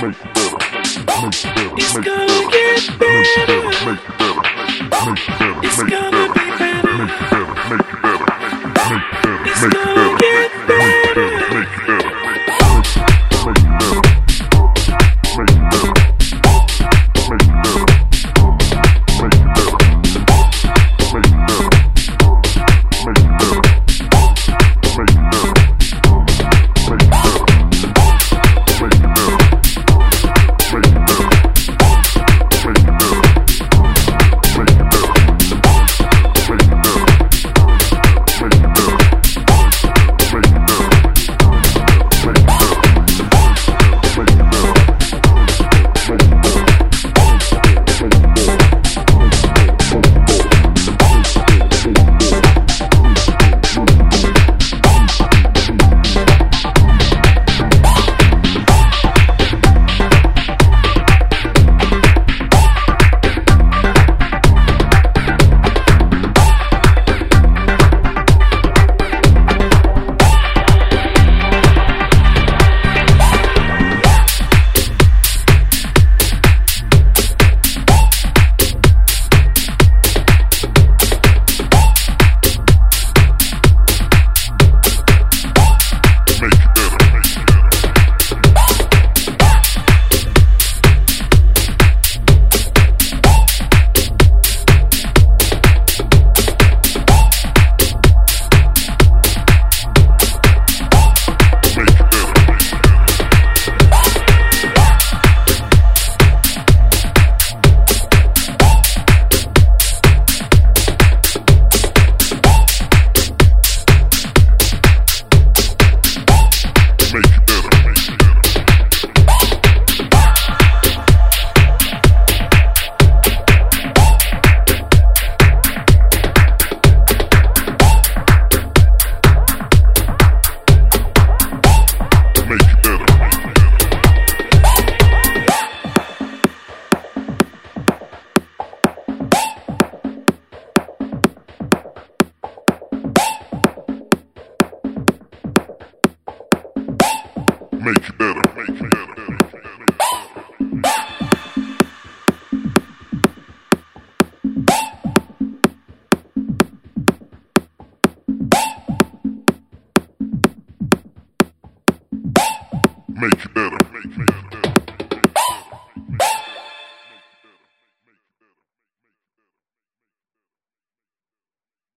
It's gonna get better. make you better, make you better. Make you better. Make you better.